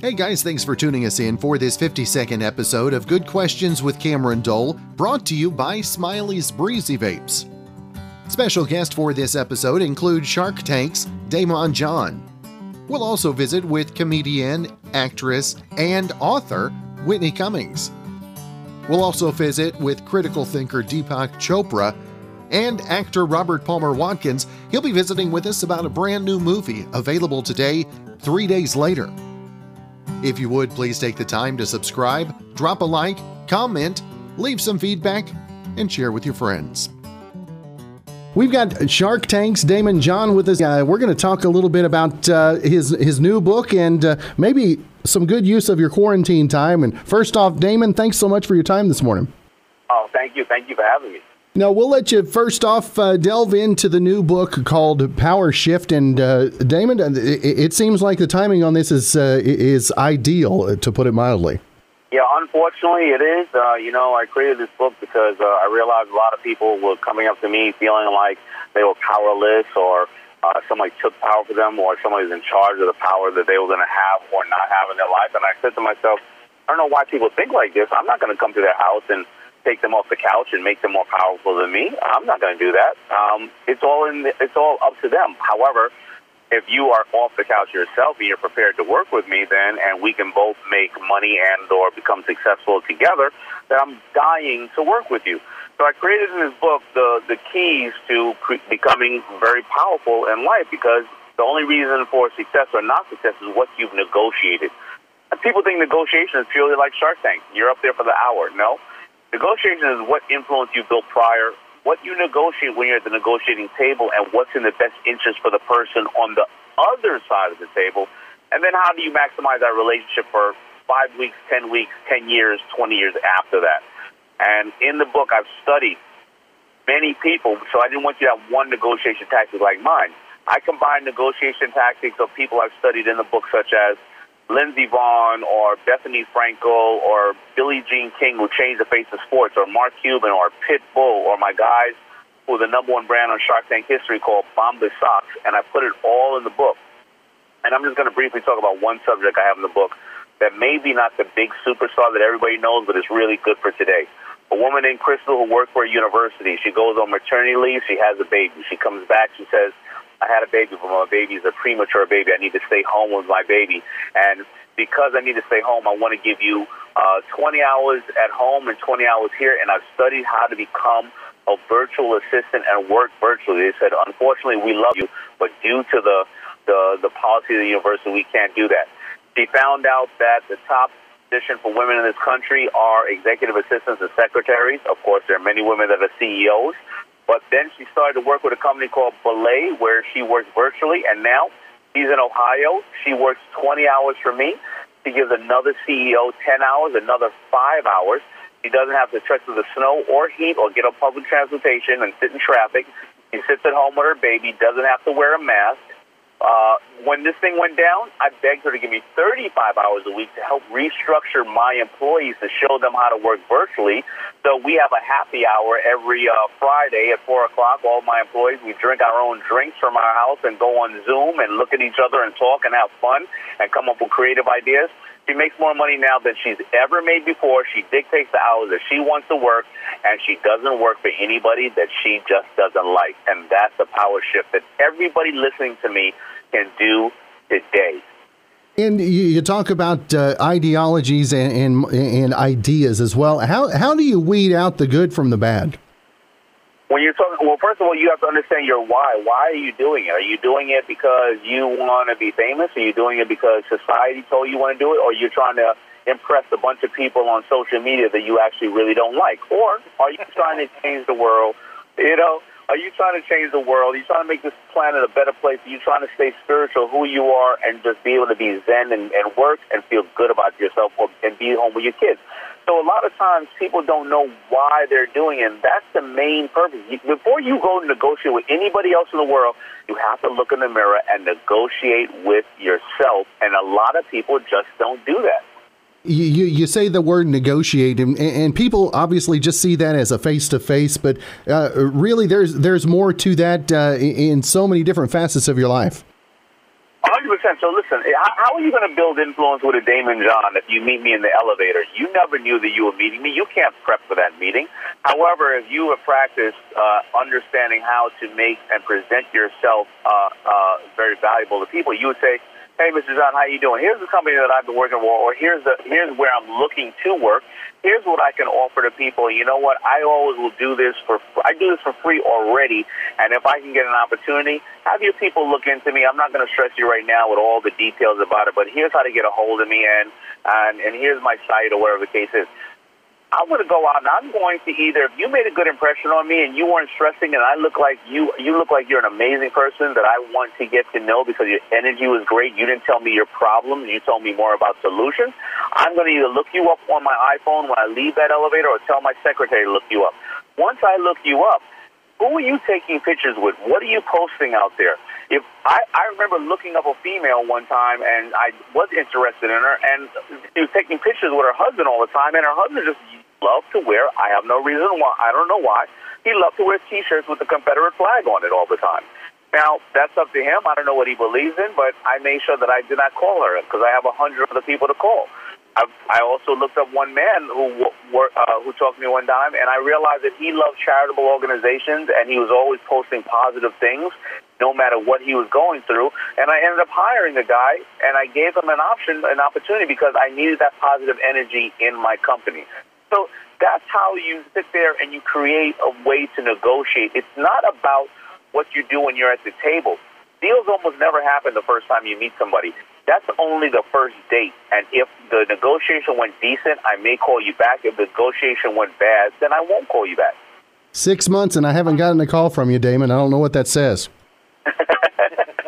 Hey guys, thanks for tuning us in for this 50 second episode of Good Questions with Cameron Dole, brought to you by Smiley's Breezy Vapes. Special guest for this episode include Shark Tank's Daymond John. We'll also visit with comedian, actress, and author Whitney Cummings. We'll also visit with critical thinker Deepak Chopra and actor Robert Palmer Watkins. He'll be visiting with us about a brand new movie available today, three days later. If you would, please take the time to subscribe, drop a like, comment, leave some feedback, and share with your friends. We've got Shark Tank's Daymond John with us. Uh, we're going to talk a little bit about uh, his his new book and uh, maybe some good use of your quarantine time. And first off, Daymond, thanks so much for your time this morning. Oh, thank you, thank you for having me. Now, we'll let you first off uh, delve into the new book called Power Shift. And uh, Daymond, uh, it, it, seems like the timing on this is uh, is ideal, uh, to put it mildly. Yeah, unfortunately, it is. Uh, you know, I created this book because I realized a lot of people were coming up to me feeling like they were powerless or somebody took power for them or somebody's in charge of the power that they were going to have or not have in their life. And I said to myself, I don't know why people think like this. I'm not going to come to their house and take them off the couch and make them more powerful than me. I'm not going to do that. Um, it's all in. The, it's all up to them. However, if you are off the couch yourself and you're prepared to work with me, then and we can both make money and or become successful together, then I'm dying to work with you. So I created in this book the the keys to becoming very powerful in life because the only reason for success or not success is what you've negotiated. And people think negotiation is purely like Shark Tank. You're up there for the hour. No, Negotiation is what influence you built prior, what you negotiate when you're at the negotiating table, and what's in the best interest for the person on the other side of the table. And then how do you maximize that relationship for five weeks, 10 weeks, 10 years, 20 years after that? And in the book, I've studied many people, so I didn't want you to have one negotiation tactic like mine. I combine negotiation tactics of people I've studied in the book, such as Lindsey Vonn or Bethenny Frankel or Billie Jean King, who changed the face of sports, or Mark Cuban or Pitbull, or my guys who are the number one brand on Shark Tank history called Bombas Socks, and I put it all in the book. And I'm just going to briefly talk about one subject I have in the book that may be not the big superstar that everybody knows, but it's really good for today. A woman named Crystal who worked for a university. She goes on maternity leave. She has a baby. She comes back. She says, I had a baby, but my baby is a premature baby. I need to stay home with my baby. And because I need to stay home, I want to give you uh, 20 hours at home and 20 hours here. And I've studied how to become a virtual assistant and work virtually. They said, unfortunately, we love you, but due to the, the, the policy of the university, we can't do that. She found out that the top position for women in this country are executive assistants and secretaries. Of course, there are many women that are CEOs. But then she started to work with a company called Belay, where she works virtually, and now she's in Ohio. She works 20 hours for me. She gives another CEO 10 hours, another five hours. She doesn't have to trek through the snow or heat or get on public transportation and sit in traffic. She sits at home with her baby, doesn't have to wear a mask. Uh, when this thing went down, I begged her to give me 35 hours a week to help restructure my employees to show them how to work virtually. So we have a happy hour every uh, Friday at 4 o'clock. All my employees, we drink our own drinks from our house and go on Zoom and look at each other and talk and have fun and come up with creative ideas. She makes more money now than she's ever made before. She dictates the hours that she wants to work, and she doesn't work for anybody that she just doesn't like. And that's the power shift that everybody listening to me can do today. And you talk about uh, ideologies and, and, and ideas as well. How how do you weed out the good from the bad? When you're talking, well, first of all, you have to understand your why. Why are you doing it? Are you doing it because you want to be famous? Are you doing it because society told you want to do it, or you're trying to impress a bunch of people on social media that you actually really don't like? Or are you trying to change the world? You know, are you trying to change the world? Are you trying to make this planet a better place? Are you trying to stay spiritual, who you are, and just be able to be zen and, and work and feel good about yourself or, and be home with your kids? So a lot of times people don't know why they're doing it. That's the main purpose. Before you go negotiate with anybody else in the world, you have to look in the mirror and negotiate with yourself. And a lot of people just don't do that. You, you, you say the word negotiate, and, and people obviously just see that as a face to face, but uh, really there's there's more to that uh, in so many different facets of your life. 100%. So listen, how are you going to build influence with a Daymond John if you meet me in the elevator? You never knew that you were meeting me. You can't prep for that meeting. However, if you have practiced uh, understanding how to make and present yourself uh, uh, very valuable to people, you would say, hey, Mr. John, how you doing? Here's the company that I've been working for, or here's the here's where I'm looking to work here's what I can offer to people. You know what? I always will do this for I do this for free already, and if I can get an opportunity, have your people look into me. I'm not going to stress you right now with all the details about it, but here's how to get a hold of me, and and and here's my site or whatever the case is. I'm going to go out and I'm going to either if you made a good impression on me and you weren't stressing and I look like you you look like you're an amazing person that I want to get to know because your energy was great. You didn't tell me your problems. You told me more about solutions. I'm going to either look you up on my iPhone when I leave that elevator or tell my secretary to look you up. Once I look you up, who are you taking pictures with? What are you posting out there? If I, I remember looking up a female one time and I was interested in her and she was taking pictures with her husband all the time and her husband just loved to wear. I have no reason why. I don't know why. He loved to wear T-shirts with the Confederate flag on it all the time. Now that's up to him. I don't know what he believes in, but I made sure that I did not call her because I have a hundred other people to call. I, I also looked up one man who uh, who talked to me one time, and I realized that he loved charitable organizations, and he was always posting positive things, no matter what he was going through. And I ended up hiring the guy, and I gave him an option, an opportunity, because I needed that positive energy in my company. So that's how you sit there and you create a way to negotiate. It's not about what you do when you're at the table. Deals almost never happen the first time you meet somebody. That's only the first date. And if the negotiation went decent, I may call you back. If the negotiation went bad, then I won't call you back. Six months and I haven't gotten a call from you, Daymond. I don't know what that says.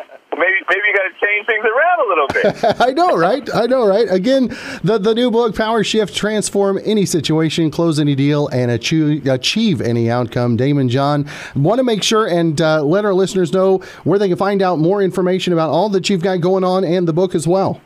change things around a little bit. I know, right? I know, right? Again, the, the new book, Power Shift Transform Any Situation, Close Any Deal, and achieve, achieve Any Outcome. Daymond John, want to make sure and uh, let our listeners know where they can find out more information about all that you've got going on and the book as well.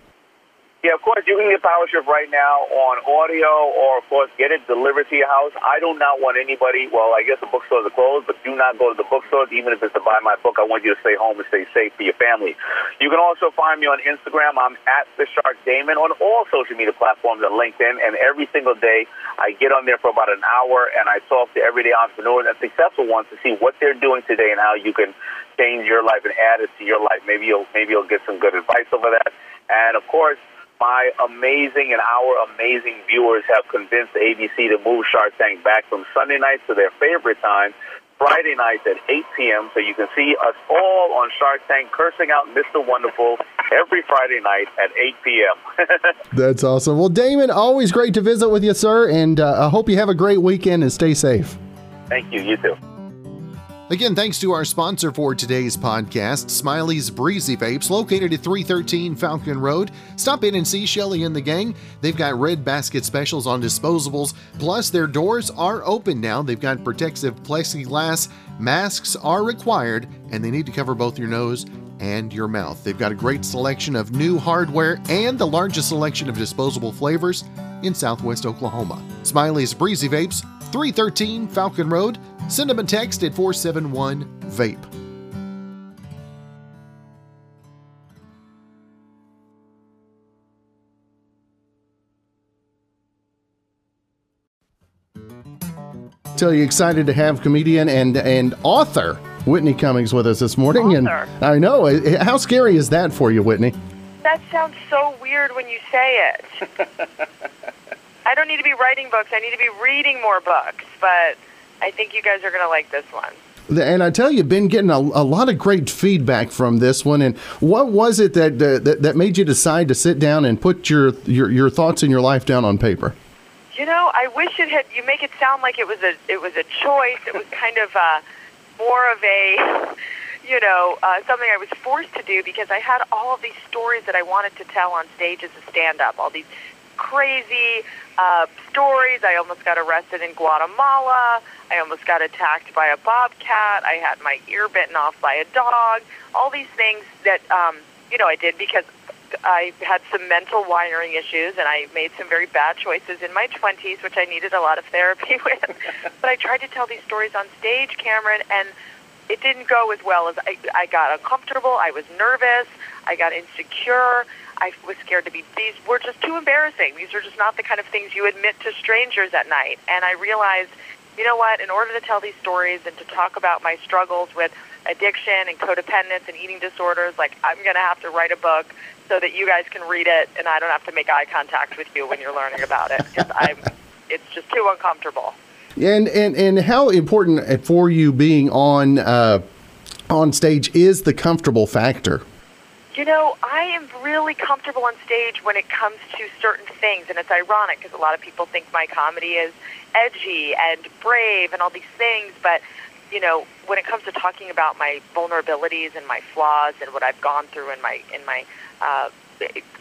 Yeah, of course, you can get Power Shift right now on audio or, of course, get it delivered to your house. I do not want anybody, well, I guess the bookstores are closed, but do not go to the bookstores, even if it's to buy my book. I want you to stay home and stay safe for your family. You can also find me on Instagram. I'm at The Shark Daymond on all social media platforms and LinkedIn. And every single day, I get on there for about an hour and I talk to everyday entrepreneurs and successful ones to see what they're doing today and how you can change your life and add it to your life. Maybe you'll, maybe you'll get some good advice over that. And, of course, my amazing and our amazing viewers have convinced ABC to move Shark Tank back from Sunday nights to their favorite time, Friday nights at 8 p.m. So you can see us all on Shark Tank cursing out Mr. Wonderful every Friday night at 8 p.m. That's awesome. Well, Daymond, always great to visit with you, sir, and uh, I hope you have a great weekend and stay safe. Thank you. You too. Again, thanks to our sponsor for today's podcast, Smiley's Breezy Vapes, located at 313 Falcon Road. Stop in and see Shelly and the gang. They've got red basket specials on disposables, plus their doors are open now. They've got protective plexiglass, masks are required, and they need to cover both your nose and your mouth. They've got a great selection of new hardware and the largest selection of disposable flavors in southwest Oklahoma. Smiley's Breezy Vapes, 313 Falcon Road. Send them a text at 471 VAPE. Tell you excited to have comedian and and author Whitney Cummings with us this morning. Author. And I know how scary is that for you, Whitney? That sounds so weird when you say it. I don't need to be writing books. I need to be reading more books. But I think you guys are going to like this one. And I tell you, been getting a, a, lot of great feedback from this one. And what was it that, uh, that that made you decide to sit down and put your, your your thoughts in your life down on paper? You know, I wish it had. You make it sound like it was a it was a choice. It was kind of a, more of a, you know, uh, something I was forced to do because I had all of these stories that I wanted to tell on stage as a stand up. All these crazy uh, stories. I almost got arrested in Guatemala. I almost got attacked by a bobcat. I had my ear bitten off by a dog. All these things that, um, you know, I did because I had some mental wiring issues, and I made some very bad choices in my 20s, which I needed a lot of therapy with. but I tried to tell these stories on stage, Cameron, and it didn't go as well as I, I got uncomfortable. I was nervous. I got insecure. I was scared to be. These were just too embarrassing. These are just not the kind of things you admit to strangers at night. And I realized, you know what? In order to tell these stories and to talk about my struggles with addiction and codependence and eating disorders, like I'm going to have to write a book so that you guys can read it and I don't have to make eye contact with you when you're learning about it because I'm. It's just too uncomfortable. And and and how important for you being on uh, on stage is the comfortable factor? You know, I am really comfortable on stage when it comes to certain things, and it's ironic because a lot of people think my comedy is edgy and brave and all these things, but you know, when it comes to talking about my vulnerabilities and my flaws and what I've gone through in my in my uh,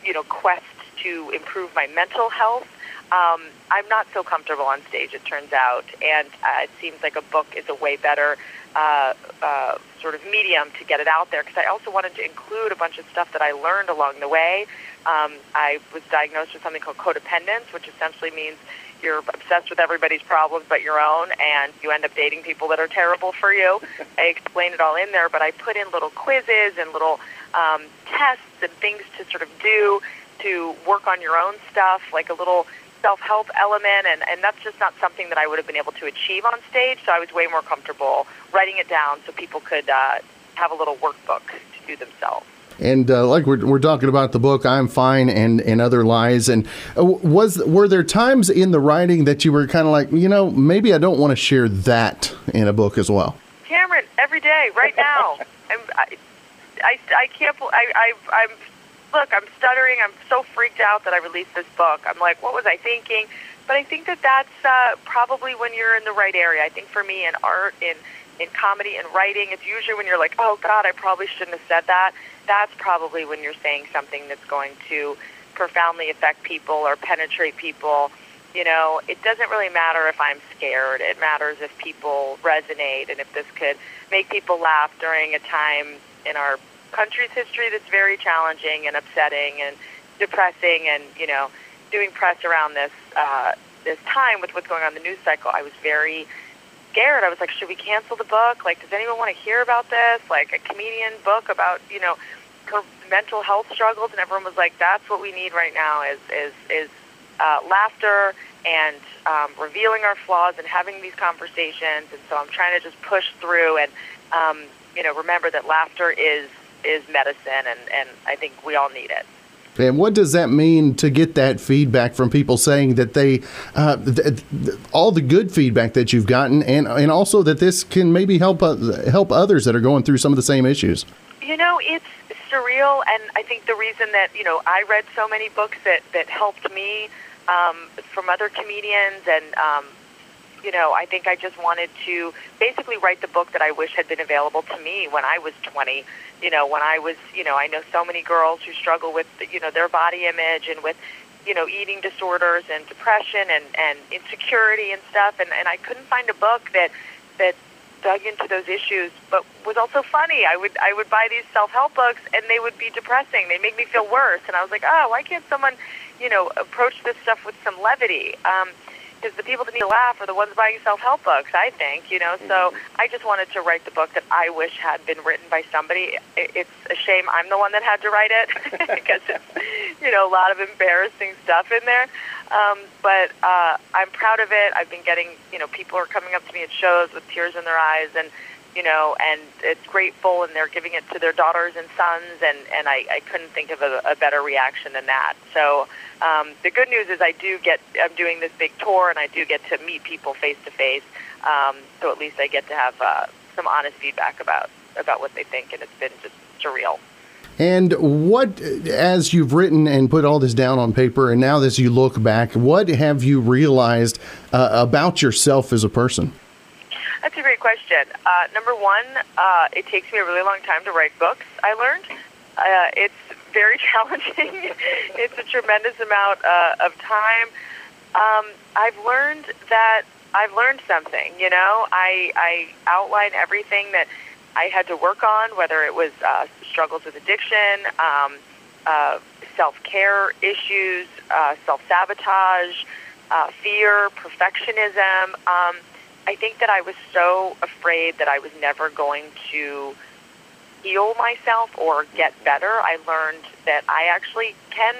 you know quest to improve my mental health, um, I'm not so comfortable on stage. It turns out, and uh, it seems like a book is a way better uh, uh, sort of medium to get it out there. Because I also wanted to include a bunch of stuff that I learned along the way. Um, I was diagnosed with something called codependence, which essentially means you're obsessed with everybody's problems but your own, and you end up dating people that are terrible for you. I explain it all in there, but I put in little quizzes and little um, tests and things to sort of do to work on your own stuff, like a little self-help element, and, and that's just not something that I would have been able to achieve on stage, so I was way more comfortable writing it down so people could uh, have a little workbook to do themselves. And uh, like we're, we're talking about the book, I'm fine, and, and other lies. And uh, was were there times in the writing that you were kind of like, you know, maybe I don't want to share that in a book as well? Cameron, every day, right now, I'm, I, I, I can't. I, I, I'm look. I'm stuttering. I'm so freaked out that I released this book. I'm like, what was I thinking? But I think that that's uh, probably when you're in the right area. I think for me in art, in in comedy and writing, it's usually when you're like, oh God, I probably shouldn't have said that that's probably when you're saying something that's going to profoundly affect people or penetrate people. You know, it doesn't really matter if I'm scared. It matters if people resonate and if this could make people laugh during a time in our country's history that's very challenging and upsetting and depressing and, you know, doing press around this uh, this time with what's going on in the news cycle, I was very scared. I was like, should we cancel the book? Like, does anyone want to hear about this? Like a comedian book about, you know, mental health struggles, and everyone was like, "That's what we need right now is is is uh, laughter and um, revealing our flaws and having these conversations." And so I'm trying to just push through and um, you know remember that laughter is is medicine, and and I think we all need it. And what does that mean to get that feedback from people saying that they, uh, th- th- all the good feedback that you've gotten, and and also that this can maybe help uh, help others that are going through some of the same issues? You know, it's surreal, and I think the reason that you know I read so many books that that helped me um, from other comedians, and um, you know I think I just wanted to basically write the book that I wish had been available to me when I was 20. You know, when I was you know I know so many girls who struggle with you know their body image and with you know eating disorders and depression and and insecurity and stuff, and and I couldn't find a book that that dug into those issues, but was also funny. I would I would buy these self help books, and they would be depressing. They make me feel worse, and I was like, oh, why can't someone, you know, approach this stuff with some levity? Um, because the people that need to laugh are the ones buying self-help books, I think, you know. So mm-hmm. I just wanted to write the book that I wish had been written by somebody. It's a shame I'm the one that had to write it because it's, you know, a lot of embarrassing stuff in there. Um, but uh, I'm proud of it. I've been getting, you know, people are coming up to me at shows with tears in their eyes, and you know, and it's grateful, and they're giving it to their daughters and sons, and and I, I couldn't think of a, a better reaction than that. So um, the good news is I do get, I'm doing this big tour, and I do get to meet people face to face. So at least I get to have uh, some honest feedback about about what they think, and it's been just surreal. And what, as you've written and put all this down on paper, and now as you look back, what have you realized uh, about yourself as a person? That's a great question. Uh, number one, uh, it takes me a really long time to write books, I learned. Uh, it's very challenging. it's a tremendous amount uh, of time. Um, I've learned that I've learned something. You know, I, I outline everything that I had to work on, whether it was uh, struggles with addiction, um, uh, self care issues, self sabotage, fear, perfectionism. Um, I think that I was so afraid that I was never going to heal myself or get better. I learned that I actually can.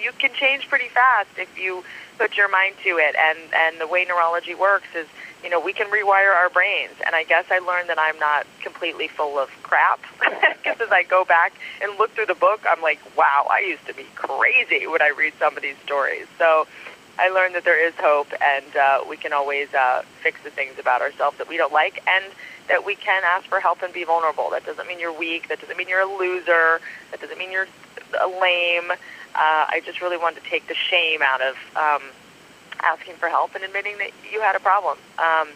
You can change pretty fast if you put your mind to it. And and the way neurology works is, you know, we can rewire our brains. And I guess I learned that I'm not completely full of crap. Because as I go back and look through the book, I'm like, wow, I used to be crazy when I read some of these stories. So I learned that there is hope, and uh, we can always uh, fix the things about ourselves that we don't like, and that we can ask for help and be vulnerable. That doesn't mean you're weak. That doesn't mean you're a loser. That doesn't mean you're lame. Uh, I just really wanted to take the shame out of um, asking for help and admitting that you had a problem. Um,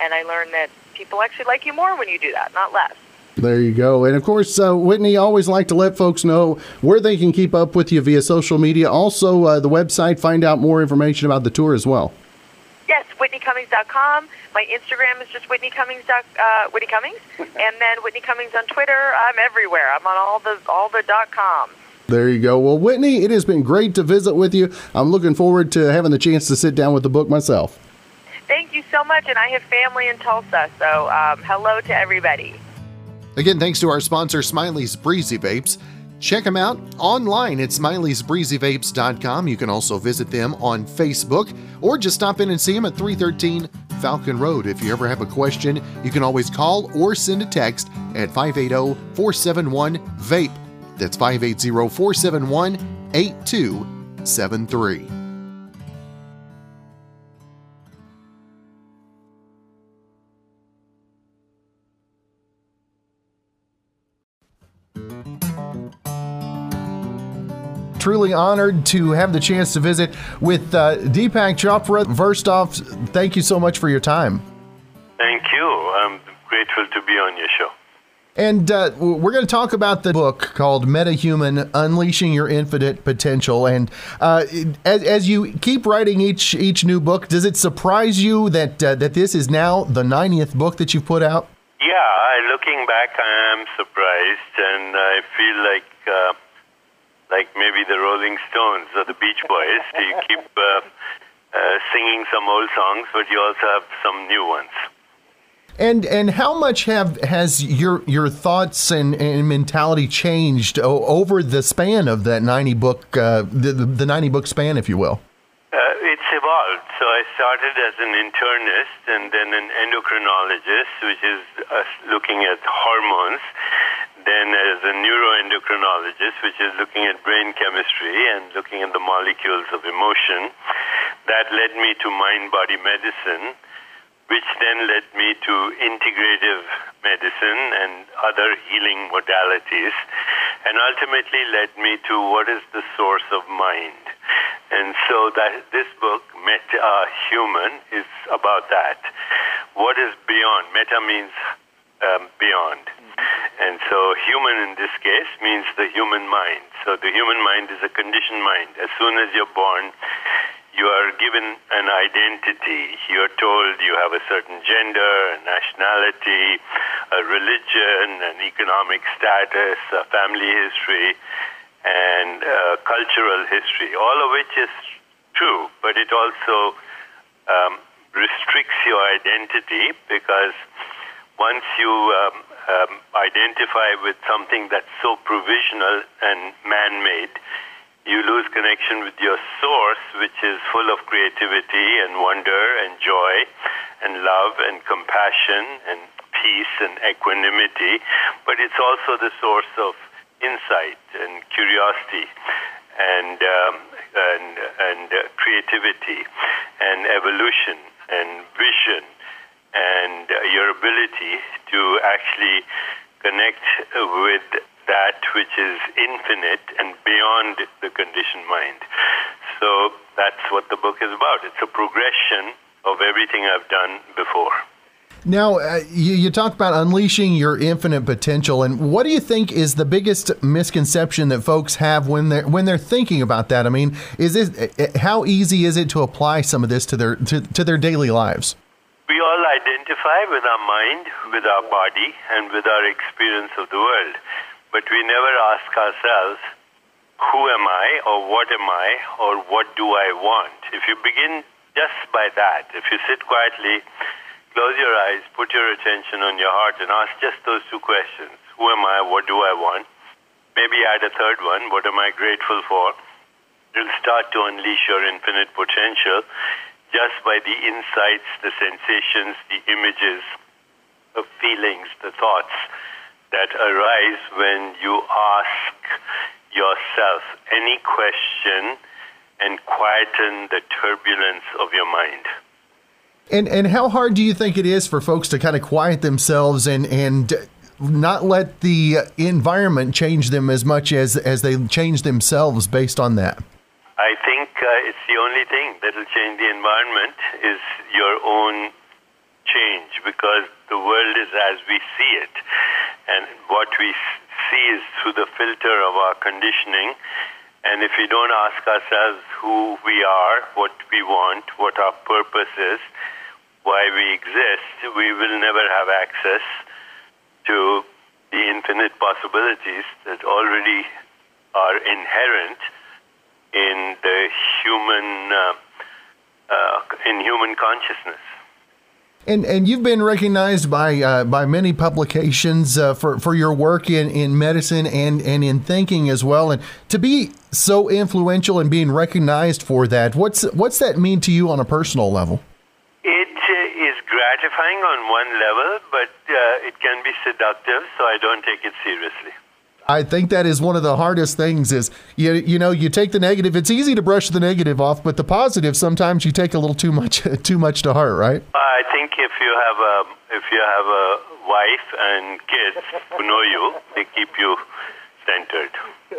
and I learned that people actually like you more when you do that, not less. There you go. And of course, uh, Whitney, always like to let folks know where they can keep up with you via social media. Also, uh, the website, find out more information about the tour as well. Yes, WhitneyCummings.com. My Instagram is just Whitney Cummings. Uh, Whitney Cummings, and then Whitney Cummings on Twitter. I'm everywhere. I'm on all the all the dot coms. There you go. Well, Whitney, it has been great to visit with you. I'm looking forward to having the chance to sit down with the book myself. Thank you so much, and I have family in Tulsa, so um, hello to everybody. Again, thanks to our sponsor, Smiley's Breezy Vapes. Check them out online at smileysbreezyvapes.com. You can also visit them on Facebook or just stop in and see them at 313 Falcon Road. If you ever have a question, you can always call or send a text at 580 471 VAPE. That's 580 471 8273. Truly honored to have the chance to visit with uh, Deepak Chopra. First off, thank you so much for your time. Thank you. I'm grateful to be on your show. And uh, we're going to talk about the book called MetaHuman Unleashing Your Infinite Potential. And uh, as, as, you keep writing each each new book, does it surprise you that uh, that this is now the 90th book that you've put out? Yeah, looking back, I am surprised, and I feel like uh, like maybe the Rolling Stones or the Beach Boys. you keep uh, uh, singing some old songs, but you also have some new ones. And and how much have has your your thoughts and, and mentality changed over the span of that ninety book uh, the the ninety book span, if you will? Uh, it's evolved. So I started as an internist and then an endocrinologist, which is uh, looking at hormones then as a neuroendocrinologist, which is looking at brain chemistry and looking at the molecules of emotion. That led me to mind body medicine, which then led me to integrative medicine and other healing modalities, and ultimately led me to what is the source of mind. And so that this book, Meta Human, is about that. What is beyond? Meta means um, beyond. And so human in this case means the human mind. So the human mind is a conditioned mind. As soon as you're born, you are given an identity. You're told you have a certain gender, a nationality, a religion, an economic status, a family history, and cultural history, all of which is true, but it also um, restricts your identity because once you um, um, identify with something that's so provisional and man made, you lose connection with your source, which is full of creativity and wonder and joy and love and compassion and peace and equanimity. But it's also the source of insight and curiosity and um, and and uh, creativity and evolution and vision and uh, your ability to actually connect with that which is infinite and beyond the conditioned mind. So that's what the book is about. It's a progression of everything I've done before. Now, uh, you, you talk about unleashing your infinite potential, and what do you think is the biggest misconception that folks have when they're when they're thinking about that? I mean, is it uh, how easy is it to apply some of this to their to, to their daily lives? All identify with our mind, with our body, and with our experience of the world. But we never ask ourselves, who am I or what am I or what do I want? If you begin just by that, if you sit quietly, close your eyes, put your attention on your heart, and ask just those two questions Who am I? What do I want? Maybe add a third one What am I grateful for? You'll start to unleash your infinite potential just by the insights, the sensations, the images, the feelings, the thoughts that arise when you ask yourself any question and quieten the turbulence of your mind. And and how hard do you think it is for folks to kind of quiet themselves and and not let the environment change them as much as as they change themselves based on that? I think uh, it's the only thing that will change the environment is your own change because the world is as we see it, and what we see is through the filter of our conditioning. And if we don't ask ourselves who we are, what we want, what our purpose is, why we exist, we will never have access to the infinite possibilities that already are inherent in the human uh, uh, in human consciousness. And and you've been recognized by uh, by many publications uh, for for your work in, in medicine and and in thinking as well. And to be so influential and being recognized for that, what's what's that mean to you on a personal level? It uh, is gratifying on one level, but uh, it can be seductive, so I don't take it seriously. I think that is one of the hardest things is you you know you take the negative. It's easy to brush the negative off but the positive sometimes you take a little too much too much to heart right? I think if you have a if you have a wife and kids who know you they keep you centered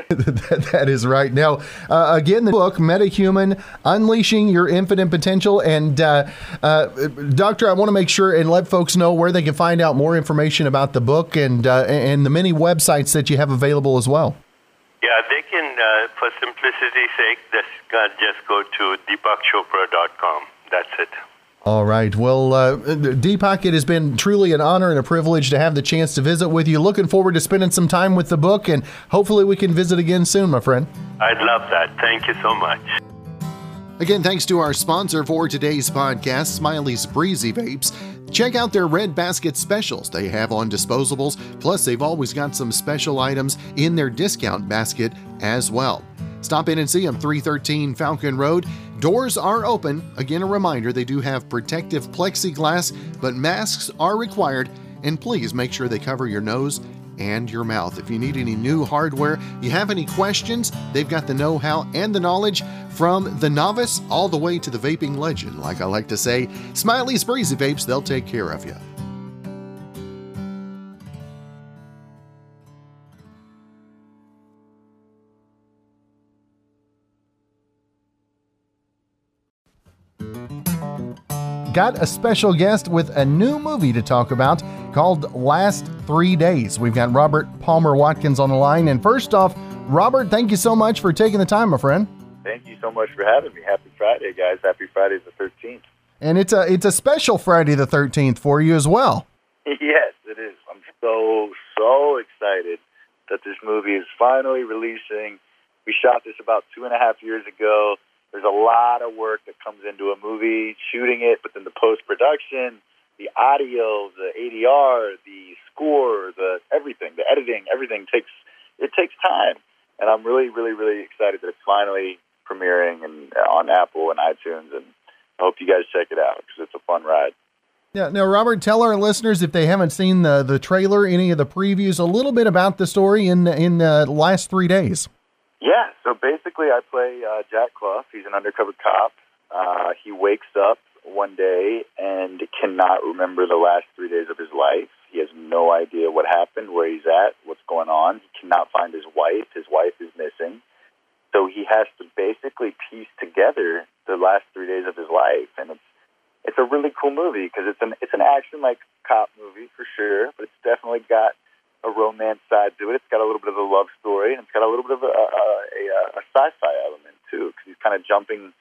that, that is right. Now, uh, again, the book, Metahuman Unleashing Your Infinite Potential. And, uh, uh, Doctor, I want to make sure and let folks know where they can find out more information about the book and, uh, and the many websites that you have available as well. Yeah, they can, uh, for simplicity's sake, just, uh, just go to deepakchopra.com. That's it. All right. Well, uh, Deepak, it has been truly an honor and a privilege to have the chance to visit with you. Looking forward to spending some time with the book, and hopefully we can visit again soon, my friend. I'd love that. Thank you so much. Again, thanks to our sponsor for today's podcast, Smiley's Breezy Vapes. Check out their Red Basket specials they have on disposables, plus, they've always got some special items in their discount basket as well. Stop in and see them, 313 Falcon Road. Doors are open. Again, a reminder they do have protective plexiglass, but masks are required. And please make sure they cover your nose and your mouth. If you need any new hardware, you have any questions, they've got the know how and the knowledge from the novice all the way to the vaping legend. Like I like to say, Smiley's Breezy Vapes, they'll take care of you. Got a special guest with a new movie to talk about called Last Three Days. We've got Robert Palmer Watkins on the line. And first off, Robert, thank you so much for taking the time, my friend. Thank you so much for having me. Happy Friday, guys. Happy Friday the 13th. And it's a it's a special Friday the 13th for you as well. yes, it is. I'm so so excited that this movie is finally releasing. We shot this about two and a half years ago. There's a lot of work that comes into a movie, shooting it, but then the post production, the audio, the ADR, the score, the everything, the editing, everything takes it takes time. And I'm really, really, really excited that it's finally premiering and uh, on Apple and iTunes. And I hope you guys check it out because it's a fun ride. Yeah. Now, Robert, tell our listeners if they haven't seen the the trailer, any of the previews, a little bit about the story in in uh, the last three days. Yeah, so basically, I play uh, Jack Clough. He's an undercover cop. Uh, he wakes up one day and cannot remember the last three days of his life. He has no idea what happened, where he's at, what's going on. He cannot find his wife. His wife is missing. So he has to basically piece together the last three days of his life, and it's it's a really cool movie because it's an it's an action like cop movie for sure, but it's definitely got a romance side to it. It's got a little bit of a love story, and it's got a little bit of a, a, a, a sci-fi element too, because he's kind of jumping,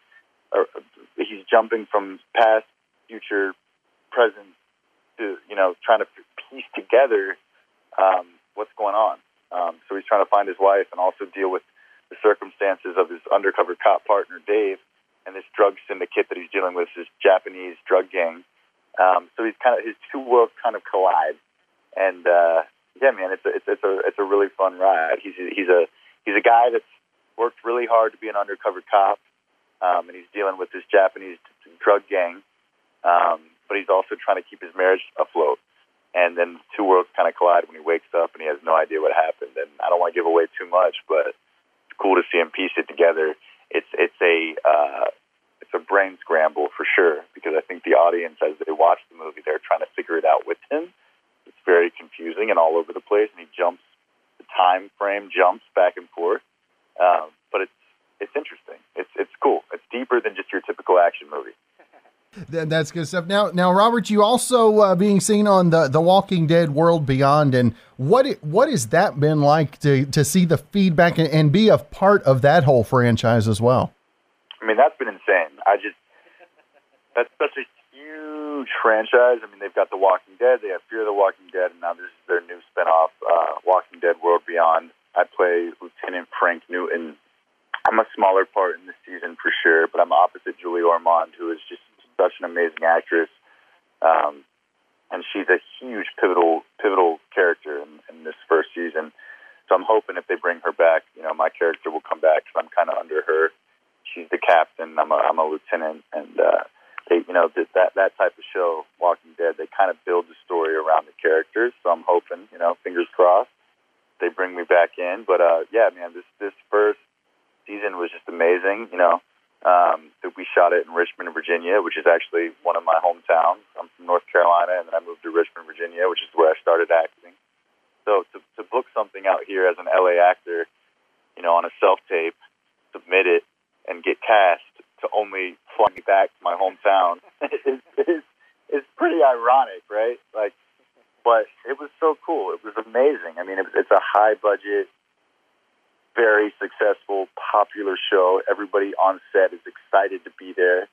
or he's jumping from past, future, present to you know trying to piece together um, what's going on. Um, so he's trying to find his wife and also deal with the circumstances of his undercover cop partner Dave and this drug syndicate that he's dealing with, this Japanese drug gang. Um, so he's kind of his two worlds kind of collide, and uh, yeah, man, it's a it's, it's a it's a really fun ride. He's he's a he's a guy that's worked really hard to be an undercover cop, um, and he's dealing with this Japanese drug gang. Um, but he's also trying to keep his marriage afloat. And then two worlds kind of collide when he wakes up and he has no idea what happened. And I don't want to give away too much, but it's cool to see him piece it together. It's it's a uh, it's a brain scramble for sure because I think the audience, as they watch the movie, they're trying to figure it out with him. Very confusing and all over the place, and he jumps. The time frame jumps back and forth, um, but it's it's interesting. It's it's cool. It's deeper than just your typical action movie. That's good stuff. Now, now, Robert, you also uh, being seen on the the Walking Dead World Beyond, and what it, what has that been like to to see the feedback and, and be a part of that whole franchise as well? I mean, that's been insane. I just that's such a huge franchise. I mean, they've got The Walking Dead, they have Fear the Walking Dead, and now this is their new spinoff, uh, Walking Dead World Beyond. I play Lieutenant Frank Newton. I'm a smaller part in this season for sure, but I'm opposite Julie Ormond, who is just such an amazing actress, um, and she's a huge pivotal pivotal character in, in this first season. So I'm hoping if they bring her back, you know, my character will come back because I'm kind of under her. She's the captain. I'm a I'm a lieutenant, and uh, they, you know, that that type of show, Walking Dead, they kind of build the story around the characters. So I'm hoping, you know, fingers crossed, they bring me back in. But uh, yeah, man, this this first season was just amazing. You know, um, we shot it in Richmond, Virginia, which is actually one of my hometowns. I'm from North Carolina, and then I moved to Richmond, Virginia, which is where I started acting. So to, to book something out here as an LA actor, you know, on a self tape, submit it, and get cast to only fly me back to my hometown is, is is pretty ironic, right? Like, but it was so cool. It was amazing. I mean, it, it's a high budget very successful, popular show. Everybody on set is excited to be there.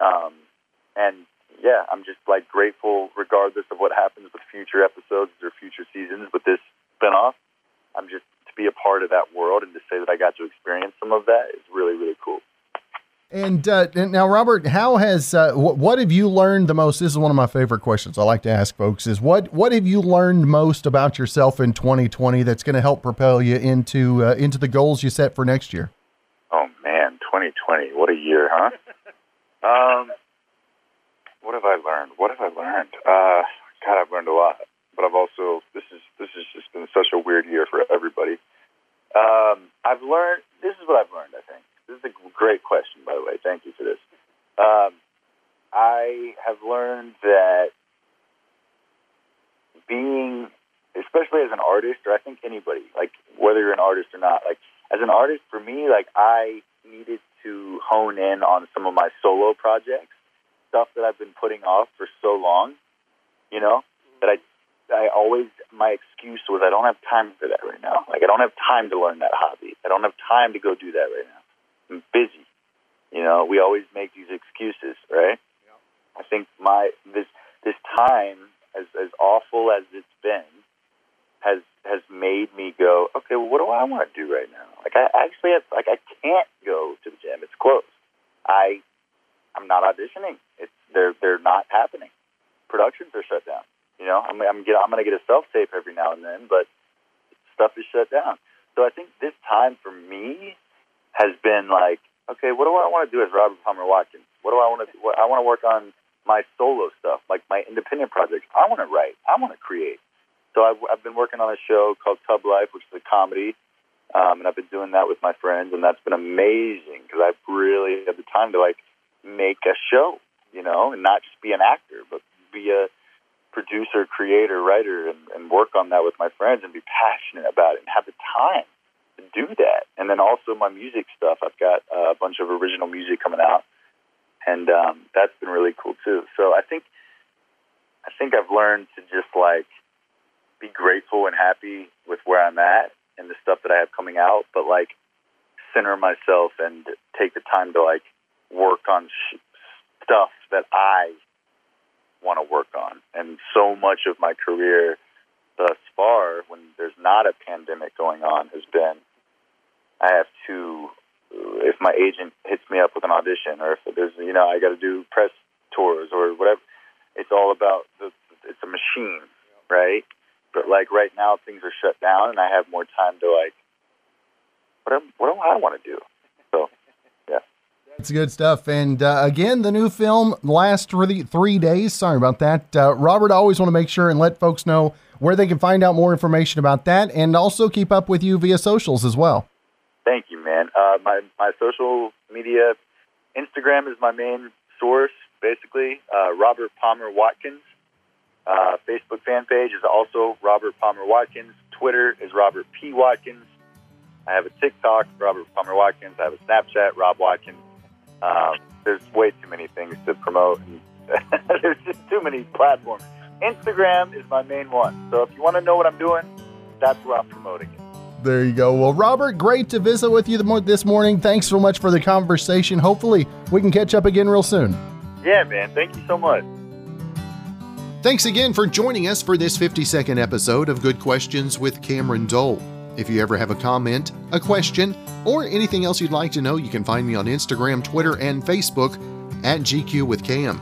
Um, and yeah, I'm just like grateful, regardless of what happens with future episodes or future seasons with this spinoff. I'm just to be a part of that world and to say that I got to experience some of that is really, really cool. And, uh, now, Robert, how has uh, wh- what have you learned the most? This is one of my favorite questions I like to ask folks: is what what have you learned most about yourself in 2020 that's going to help propel you into uh, into the goals you set for next year? Oh man, 2020, what a year, huh? um, what have I learned? What have I learned? Uh, God, I've learned a lot, but I've also this is this has just been such a weird year for everybody. Um, I've learned. This is what I've learned. I think this is a great question, by the way. Thank you for this. Um, I have learned that being, especially as an artist, or I think anybody, like whether you're an artist or not, like as an artist, for me, like I needed to hone in on some of my solo projects, stuff that I've been putting off for so long, you know, that I I always my excuse was I don't have time for that right now. Like I don't have time to learn that hobby. I don't have time to go do that right now I'm busy. You know, we always make these excuses, right? Yeah. I think my this this time, as as awful as it's been, has has made me go, okay, well, what do I want to do right now? Like I actually have, like I can't go to the gym; it's closed. I I'm not auditioning. It's they're they're not happening. Productions are shut down. You know, I'm I'm get I'm gonna get a self tape every now and then, but stuff is shut down. So I think this time for me has been like, okay, what do I want to do as Robert Palmer Watkins? What do I want to? What, I want to work on my solo stuff, like my independent projects. I want to write. I want to create. So I've, I've been working on a show called Tub Life, which is a comedy, um, and I've been doing that with my friends, and that's been amazing because I've really had the time to like make a show, you know, and not just be an actor, but be a producer, creator, writer, and, and work on that with my friends and be passionate about it and have the time to do that. And then also my music stuff. I've got a bunch of original music coming out, and um, that's been really cool too. So I think I think I've learned to just like be grateful and happy with where I'm at and the stuff that I have coming out, but like center myself and take the time to like work on sh- stuff that I want to work on. And so much of my career thus far, when there's not a pandemic going on, has been I have to if my agent hits me up with an audition or if there's you know I got to do press tours or whatever. It's all about the. It's a machine, right? But like right now, things are shut down, and I have more time to like. What do, what do I want to do? It's good stuff. And uh, again, the new film last three, three days. Sorry about that. Uh, Robert, I always want to make sure and let folks know where they can find out more information about that and also keep up with you via socials as well. Thank you, man. Uh, my, my social media, Instagram is my main source, basically. Uh, Robert Palmer Watkins. Uh, Facebook fan page is also Robert Palmer Watkins. Twitter is Robert P. Watkins. I have a TikTok, Robert Palmer Watkins. I have a Snapchat, Rob Watkins. Um, there's way too many things to promote. And there's just too many platforms. Instagram is my main one. So if you want to know what I'm doing, that's where I'm promoting it. There you go. Well, Robert, great to visit with you this morning. Thanks so much for the conversation. Hopefully, we can catch up again real soon. Yeah, man. Thank you so much. Thanks again for joining us for this 50 second episode of Good Questions with Cameron Dole. If you ever have a comment, a question, or anything else you'd like to know, you can find me on Instagram, Twitter, and Facebook at GQ with Cam.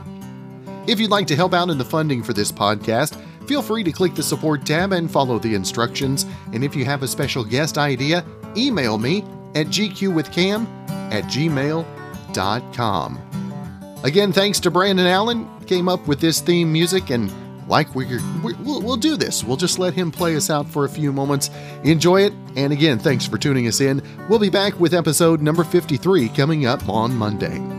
If you'd like to help out in the funding for this podcast, feel free to click the support tab and follow the instructions. And if you have a special guest idea, email me at gqwithcam at gmail.com. Again, thanks to Brandon Allen, came up with this theme music, and like we're, we'll, we'll do this. We'll just let him play us out for a few moments. Enjoy it. And again, thanks for tuning us in. We'll be back with episode number 53 coming up on Monday.